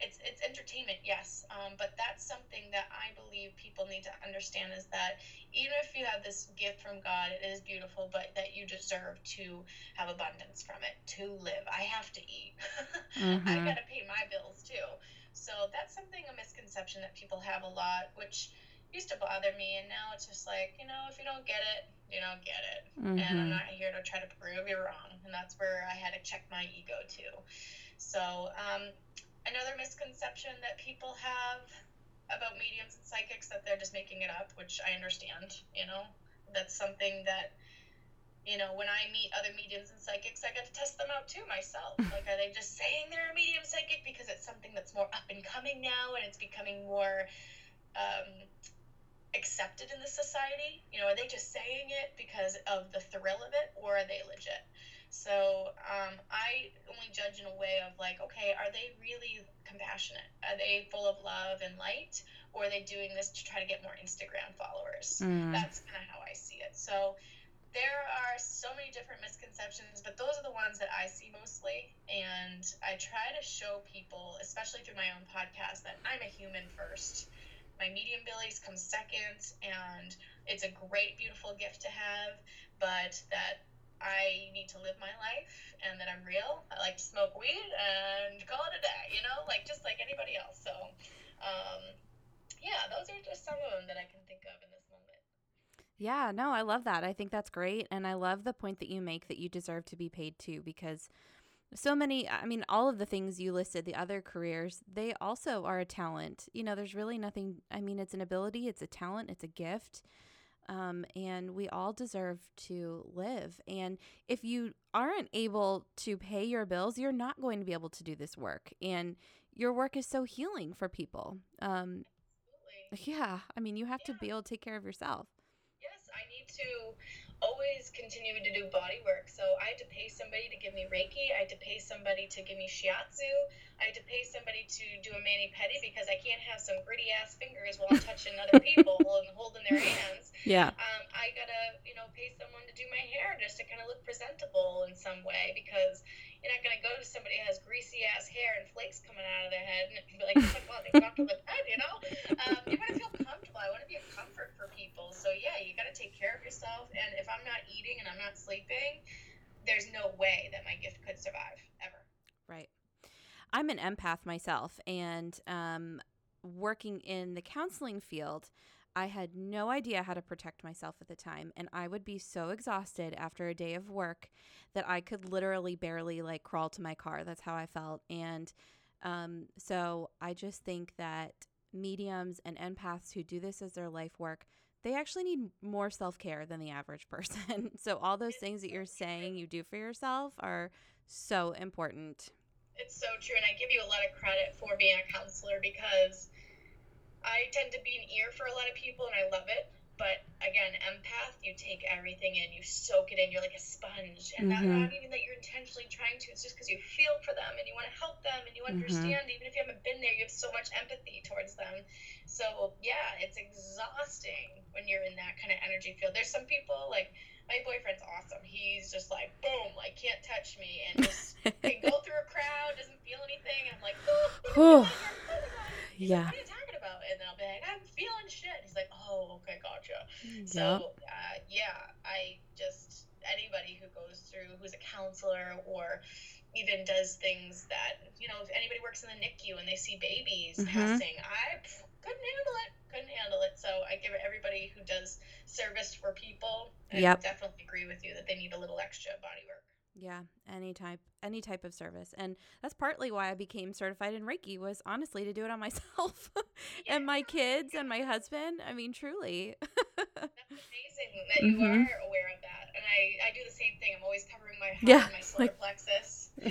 it's it's entertainment, yes, um, but that's something that I believe people need to understand is that even if you have this gift from God, it is beautiful, but that you deserve to have abundance from it to live. I have to eat. (laughs) mm-hmm. I got to pay my bills too. So that's something a misconception that people have a lot, which used to bother me, and now it's just like you know, if you don't get it, you don't get it, mm-hmm. and I'm not here to try to prove you wrong, and that's where I had to check my ego too. So um, another misconception that people have about mediums and psychics that they're just making it up, which I understand, you know. That's something that you know, when I meet other mediums and psychics, I get to test them out too myself. (laughs) Like, are they just saying they're a medium psychic because it's something that's more up and coming now and it's becoming more um, accepted in the society? You know, are they just saying it because of the thrill of it or are they legit? So um, I only judge in a way of like, okay, are they really compassionate? Are they full of love and light? Or are they doing this to try to get more Instagram followers? Mm. That's kind of how I see it. So there are so many different misconceptions, but those are the ones that I see mostly. And I try to show people, especially through my own podcast, that I'm a human first. My medium billies come second, and it's a great, beautiful gift to have, but that I need to live my life and that I'm real. I like to smoke weed and call it a day, you know, like just like anybody else. So, um, yeah, those are just some of them that I can think of in this moment. Yeah, no, I love that. I think that's great. And I love the point that you make that you deserve to be paid too, because so many, I mean, all of the things you listed, the other careers, they also are a talent. You know, there's really nothing, I mean, it's an ability, it's a talent, it's a gift. Um, and we all deserve to live. And if you aren't able to pay your bills, you're not going to be able to do this work. And your work is so healing for people. Um, yeah, I mean, you have yeah. to be able to take care of yourself. Yes, I need to always continuing to do body work. So I had to pay somebody to give me Reiki. I had to pay somebody to give me Shiatsu. I had to pay somebody to do a mani pedi because I can't have some gritty ass fingers while I'm touching other people (laughs) and holding their hands. Yeah. Um, I gotta, you know, pay someone to do my hair just to kind of look presentable in some way because you're not gonna go to somebody who has greasy ass hair and flakes coming out of their head and be like, oh my god, they the head, you know? Um, you want to feel eating and I'm not sleeping, there's no way that my gift could survive ever. Right. I'm an empath myself, and um, working in the counseling field. I had no idea how to protect myself at the time. And I would be so exhausted after a day of work that I could literally barely like crawl to my car. That's how I felt. And um, so I just think that mediums and empaths who do this as their life work, they actually need more self care than the average (laughs) person. so all those things that you're saying you do for yourself are so important. It's so true. And I give you a lot of credit for being a counselor because I tend to be an ear for a lot of people, and I love it. But again, empath, you take everything in, you soak it in, you're like a sponge. And mm-hmm. not, not even that you're intentionally trying to, it's just because you feel for them and you want to help them and you mm-hmm. understand, mm-hmm. even if you haven't been there, you have so much empathy towards them. So, yeah, it's exhausting when you're in that kind of energy field. There's some people, like, my boyfriend's awesome. He's just like, boom, like, can't touch me and just can go through a crowd, doesn't feel anything. And I'm like, oh, yeah. And then I'll be like, I'm feeling shit. He's like, oh, okay, gotcha. Yep. So, uh, yeah, I just anybody who goes through, who's a counselor, or even does things that you know if anybody works in the NICU and they see babies mm-hmm. passing, I couldn't handle it. Couldn't handle it. So I give everybody who does service for people. I yep. definitely agree with you that they need a little extra body work. Yeah, any type any type of service. And that's partly why I became certified in Reiki was honestly to do it on (laughs) myself yeah. and my kids and my husband. I mean, truly. that's (laughs) amazing that you mm-hmm. are aware of that. And I, I do the same thing. I'm always covering my heart yeah, and my solar like, plexus. (laughs)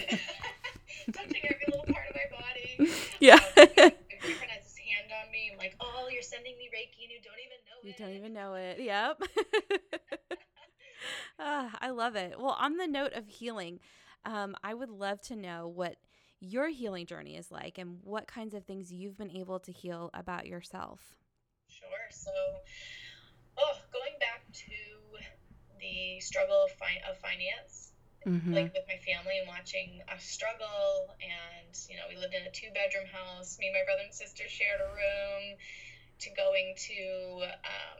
Touching every little part of my body. Yeah. Um, my boyfriend has his hand on me. I'm like, oh, you're sending me Reiki and you don't even know you it. You don't even know it. Yep. Uh, I love it. Well, on the note of healing, um, I would love to know what your healing journey is like and what kinds of things you've been able to heal about yourself. Sure. So, oh, going back to the struggle of, fi- of finance, mm-hmm. like with my family and watching us struggle, and you know, we lived in a two bedroom house. Me and my brother and sister shared a room. To going to, um,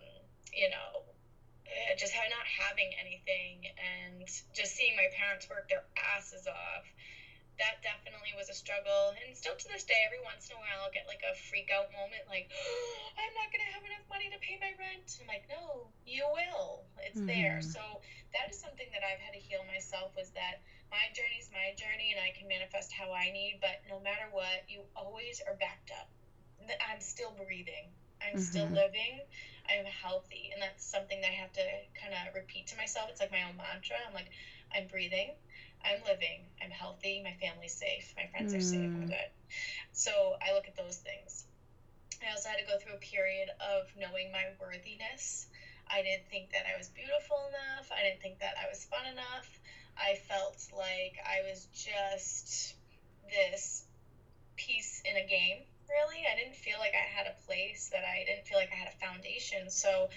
you know, just not having anything and just seeing my parents work their asses off that definitely was a struggle. And still to this day every once in a while i'll get like a freak out moment like oh, (gasps) i'm not going to have enough money to pay my rent. I'm like no you will. It's mm-hmm. there. So that is something that i've had to heal myself was that my journey is my journey and i can manifest how i need but no matter what you always are backed up. I'm still breathing i'm mm-hmm. still living I'm healthy. And that's something that I have to kind of repeat to myself. It's like my own mantra. I'm like, I'm breathing, I'm living, I'm healthy, my family's safe, my friends mm. are safe, I'm mm. good. So I look at those things. I also had to go through a period of knowing my worthiness. I didn't think that I was beautiful enough. I didn't think that I was fun enough. I felt like I was just this piece in a game really. I didn't feel like I had a place, that I didn't feel like I had a foundation. So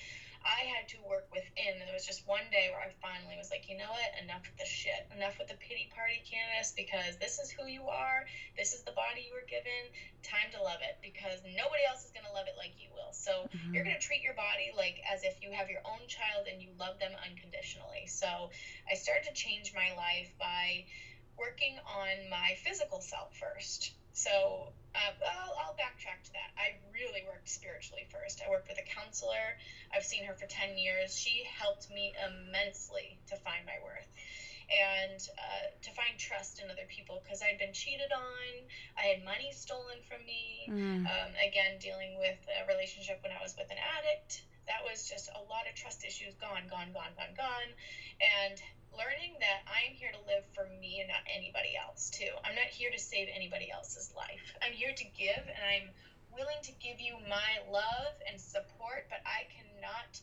I had to work within. And there was just one day where I finally was like, you know what? Enough with the shit. Enough with the pity party, Candace, because this is who you are. This is the body you were given. Time to love it because nobody else is going to love it like you will. So mm-hmm. you're going to treat your body like as if you have your own child and you love them unconditionally. So I started to change my life by working on my physical self first. So uh, I'll, I'll backtrack to that. I really worked spiritually first. I worked with a counselor. I've seen her for 10 years. She helped me immensely to find my worth and uh, to find trust in other people because I'd been cheated on. I had money stolen from me. Mm. Um, again, dealing with a relationship when I was with an addict. That was just a lot of trust issues gone, gone, gone, gone, gone. And learning that I'm here to live for me and not anybody else, too. I'm not here to save anybody else's life. I'm here to give, and I'm willing to give you my love and support, but I cannot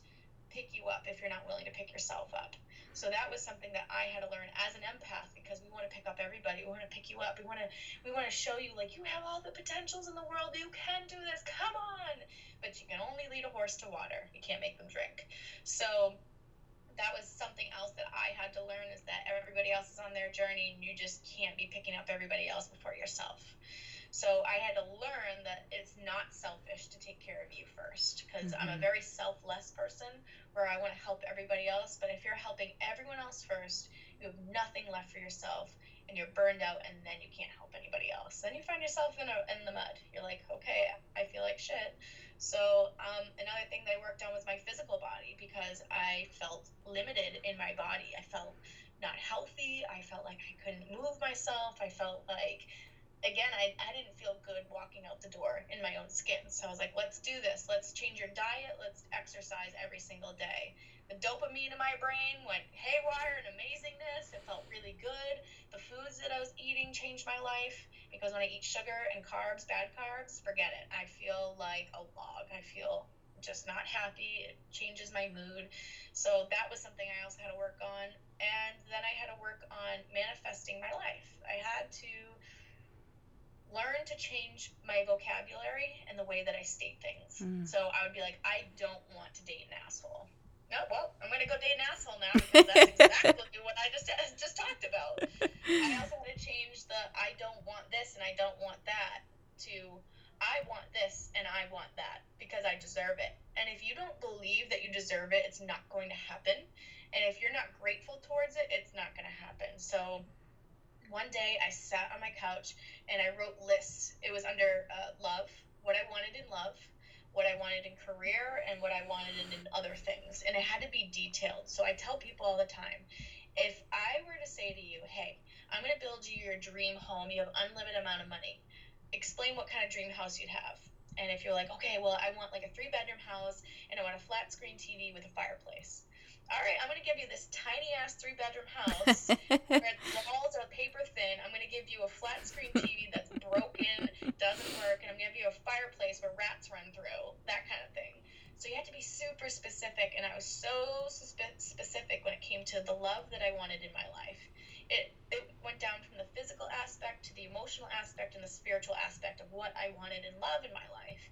pick you up if you're not willing to pick yourself up. So that was something that I had to learn as an empath because we want to pick up everybody. We want to pick you up. We want to we want to show you like you have all the potentials in the world. You can do this. Come on. But you can only lead a horse to water. You can't make them drink. So that was something else that I had to learn is that everybody else is on their journey and you just can't be picking up everybody else before yourself. So I had to learn that it's not selfish to take care of you first because mm-hmm. I'm a mm-hmm. very selfless person where I want to help everybody else. But if you're helping everyone else first, you have nothing left for yourself and you're burned out and then you can't help anybody else. Then you find yourself in, a, in the mud. You're like, okay, I feel like shit. So um, another thing that I worked on was my physical body because I felt limited in my body. I felt not healthy. I felt like I couldn't move myself. I felt like again, I, I didn't feel good walking out the door in my own skin. So I was like, let's do this. Let's change your diet. Let's exercise every single day. The dopamine in my brain went haywire and amazingness. It felt really good. The foods that I was eating changed my life because when I eat sugar and carbs, bad carbs, forget it. I feel like a log. I feel just not happy. It changes my mood. So that was something I also had to work on. And then I had to work on manifesting my life. I had to learn to change my vocabulary and the way that I state things. Mm. So I would be like, I don't want to date an asshole. No, well, I'm going to go date an asshole now because that's exactly (laughs) what I just (laughs) just talked about. I (laughs) also want to change the I don't want this and I don't want that to I want this and I want that because I deserve it. And if you don't believe that you deserve it, it's not going to happen. And if you're not grateful towards it, it's not going to happen. So one day I sat on my couch and I wrote lists. It was under uh, love, what I wanted in love, what I wanted in career, and what I wanted in, in other things. And it had to be detailed. So I tell people all the time if I were to say to you, hey, I'm going to build you your dream home, you have unlimited amount of money, explain what kind of dream house you'd have. And if you're like, okay, well, I want like a three bedroom house and I want a flat screen TV with a fireplace all right, I'm going to give you this tiny ass three bedroom house (laughs) where the walls are paper thin. I'm going to give you a flat screen TV that's broken, doesn't work, and I'm going to give you a fireplace where rats run through, that kind of thing. So you have to be super specific, and I was so spe- specific when it came to the love that I wanted in my life. It, it went down from the physical aspect to the emotional aspect and the spiritual aspect of what I wanted in love in my life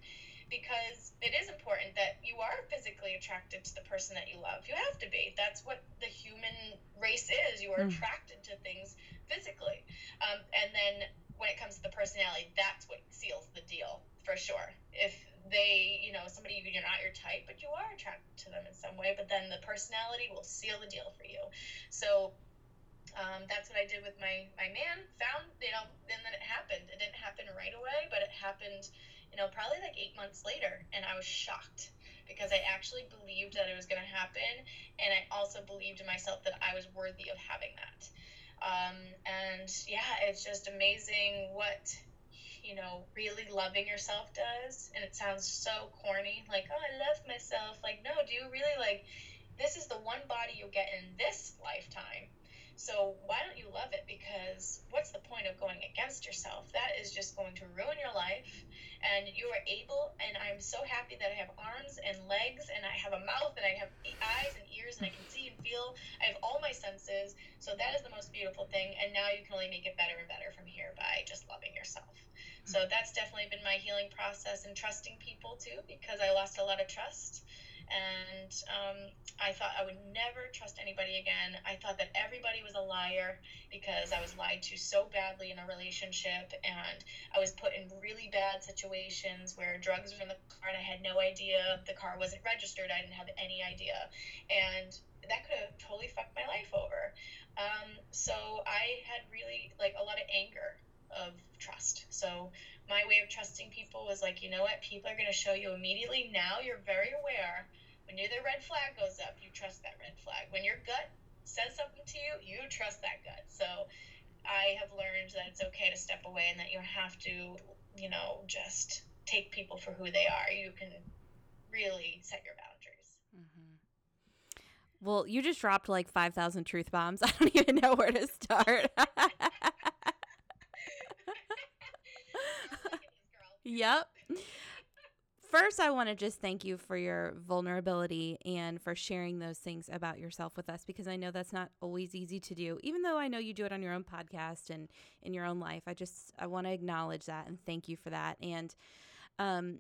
because it is important that you are physically attracted to the person that you love. You have to be. That's what the human race is. You are mm. attracted to things physically. Um, and then when it comes to the personality, that's what seals the deal for sure. If they, you know, somebody you're not your type, but you are attracted to them in some way, but then the personality will seal the deal for you. So um, that's what I did with my my man. Found you know, and then it happened. It didn't happen right away, but it happened you know, probably like eight months later. And I was shocked because I actually believed that it was going to happen. And I also believed in myself that I was worthy of having that. Um, and yeah, it's just amazing what, you know, really loving yourself does. And it sounds so corny, like, oh, I love myself. Like, no, do you really like, this is the one body you'll get in this lifetime. So why don't you love it? Because what's the point of going against yourself? That is just going to ruin your life and you are able and i'm so happy that i have arms and legs and i have a mouth and i have eyes and ears and i can see and feel i have all my senses so that is the most beautiful thing and now you can only make it better and better from here by just loving yourself so that's definitely been my healing process and trusting people too because i lost a lot of trust and um, I thought I would never trust anybody again. I thought that everybody was a liar because I was lied to so badly in a relationship, and I was put in really bad situations where drugs were in the car and I had no idea. The car wasn't registered. I didn't have any idea, and that could have totally fucked my life over. Um, so I had really like a lot of anger of trust. So my way of trusting people was like, you know what, people are going to show you immediately. Now you're very aware when the red flag goes up, you trust that red flag. When your gut says something to you, you trust that gut. So I have learned that it's okay to step away and that you have to, you know, just take people for who they are. You can really set your boundaries. Mm-hmm. Well, you just dropped like 5,000 truth bombs. (laughs) I don't even know where to start. (laughs) (laughs) yep first, I want to just thank you for your vulnerability and for sharing those things about yourself with us because I know that's not always easy to do. Even though I know you do it on your own podcast and in your own life, I just I want to acknowledge that and thank you for that. And um,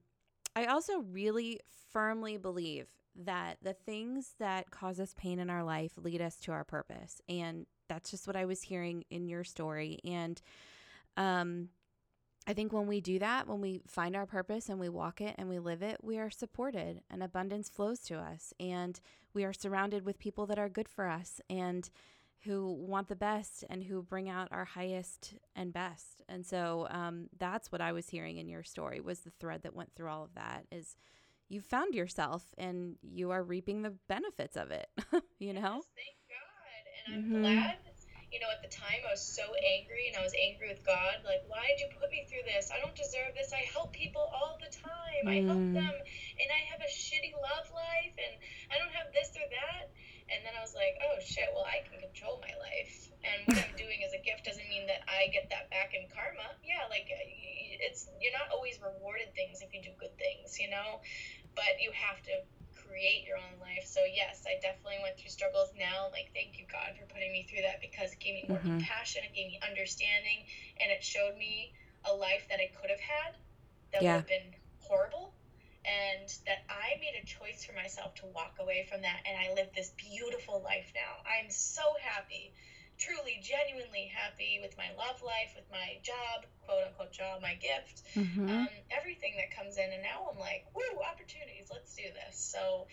I also really firmly believe that the things that cause us pain in our life lead us to our purpose, and that's just what I was hearing in your story. And um, I think when we do that, when we find our purpose and we walk it and we live it, we are supported and abundance flows to us. And we are surrounded with people that are good for us and who want the best and who bring out our highest and best. And so um, that's what I was hearing in your story was the thread that went through all of that is you found yourself and you are reaping the benefits of it, (laughs) you know? Yes, thank God. And I'm mm-hmm. glad you know, at the time I was so angry and I was angry with God. Like, why did you put me through this? I don't deserve this. I help people all the time. Mm. I help mm. them and I have a shitty love life and I don't have this or that. And then I was like, oh shit, well, I can control my life. And what I'm doing as a gift doesn't mean that I get that back in karma. Yeah, like it's, you're not always rewarded things if you do good things, you know? But you have to create your own life. So yes, I definitely went through struggles now. Like thank you God for putting me through that because it gave me more mm-hmm. compassion, it gave me understanding, and it showed me a life that I could have had that yeah. would have been horrible. And that I made a choice for myself to walk away from that, and I live this beautiful life now. I'm so happy truly, genuinely happy with my love life, with my job, quote unquote job, my gift, mm-hmm. um, everything that comes in. And now I'm like, woo, opportunities, let's do this. So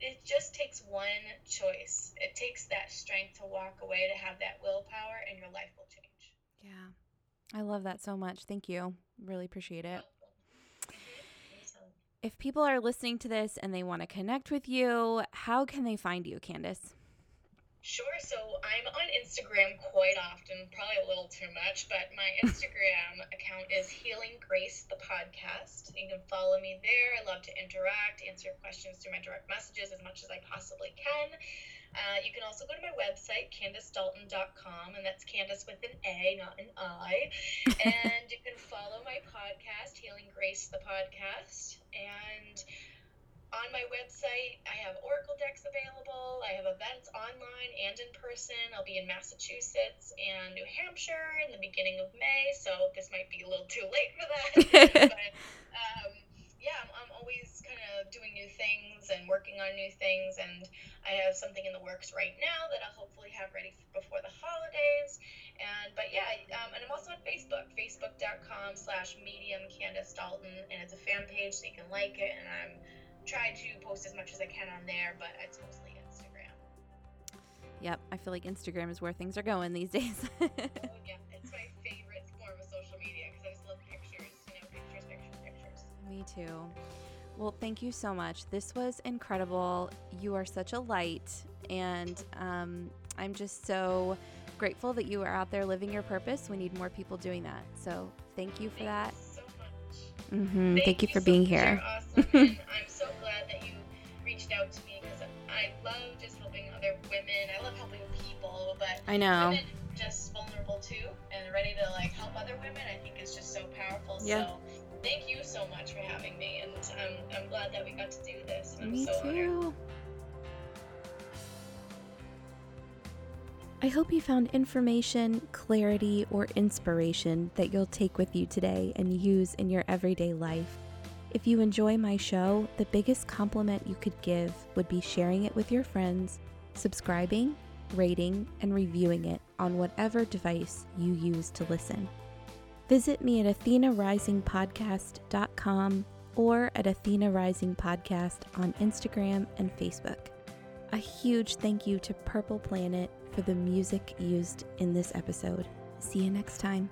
it just takes one choice. It takes that strength to walk away, to have that willpower, and your life will change. Yeah. I love that so much. Thank you. Really appreciate it. If people are listening to this and they want to connect with you, how can they find you, Candace? Sure. So I'm on Instagram quite often, probably a little too much, but my (laughs) Instagram account is Healing Grace the podcast. You can follow me there. I love to interact, answer your questions through my direct messages as much as I possibly can. Uh, you can also go to my website, CandaceDalton.com, and that's Candace with an A, not an I. (laughs) and you can follow my podcast, Healing Grace the podcast. And on my website, I have Oracle decks available. I have events online and in person. I'll be in Massachusetts and New Hampshire in the beginning of May, so this might be a little too late for that. (laughs) but um, yeah, I'm, I'm always kind of doing new things and working on new things, and I have something in the works right now that I'll hopefully have ready before the holidays. And but yeah, um, and I'm also on Facebook, facebook.com slash medium Candace Dalton, and it's a fan page, so you can like it, and I'm try to post as much as I can on there, but it's mostly Instagram. Yep, I feel like Instagram is where things are going these days. (laughs) oh, yeah, it's my favorite form of social media because I just love pictures, you know, pictures, pictures, pictures. Me too. Well, thank you so much. This was incredible. You are such a light, and um, I'm just so grateful that you are out there living your purpose. We need more people doing that. So, thank you for thank that. You so much. Mm-hmm. Thank, thank, you for so being here. (laughs) out to me because I love just helping other women. I love helping people, but I know women just vulnerable too and ready to like help other women. I think is just so powerful. Yeah. So thank you so much for having me, and I'm I'm glad that we got to do this. I'm me so too. Honored. I hope you found information, clarity, or inspiration that you'll take with you today and use in your everyday life. If you enjoy my show, the biggest compliment you could give would be sharing it with your friends, subscribing, rating, and reviewing it on whatever device you use to listen. Visit me at athenarisingpodcast.com or at Athena Rising Podcast on Instagram and Facebook. A huge thank you to Purple Planet for the music used in this episode. See you next time.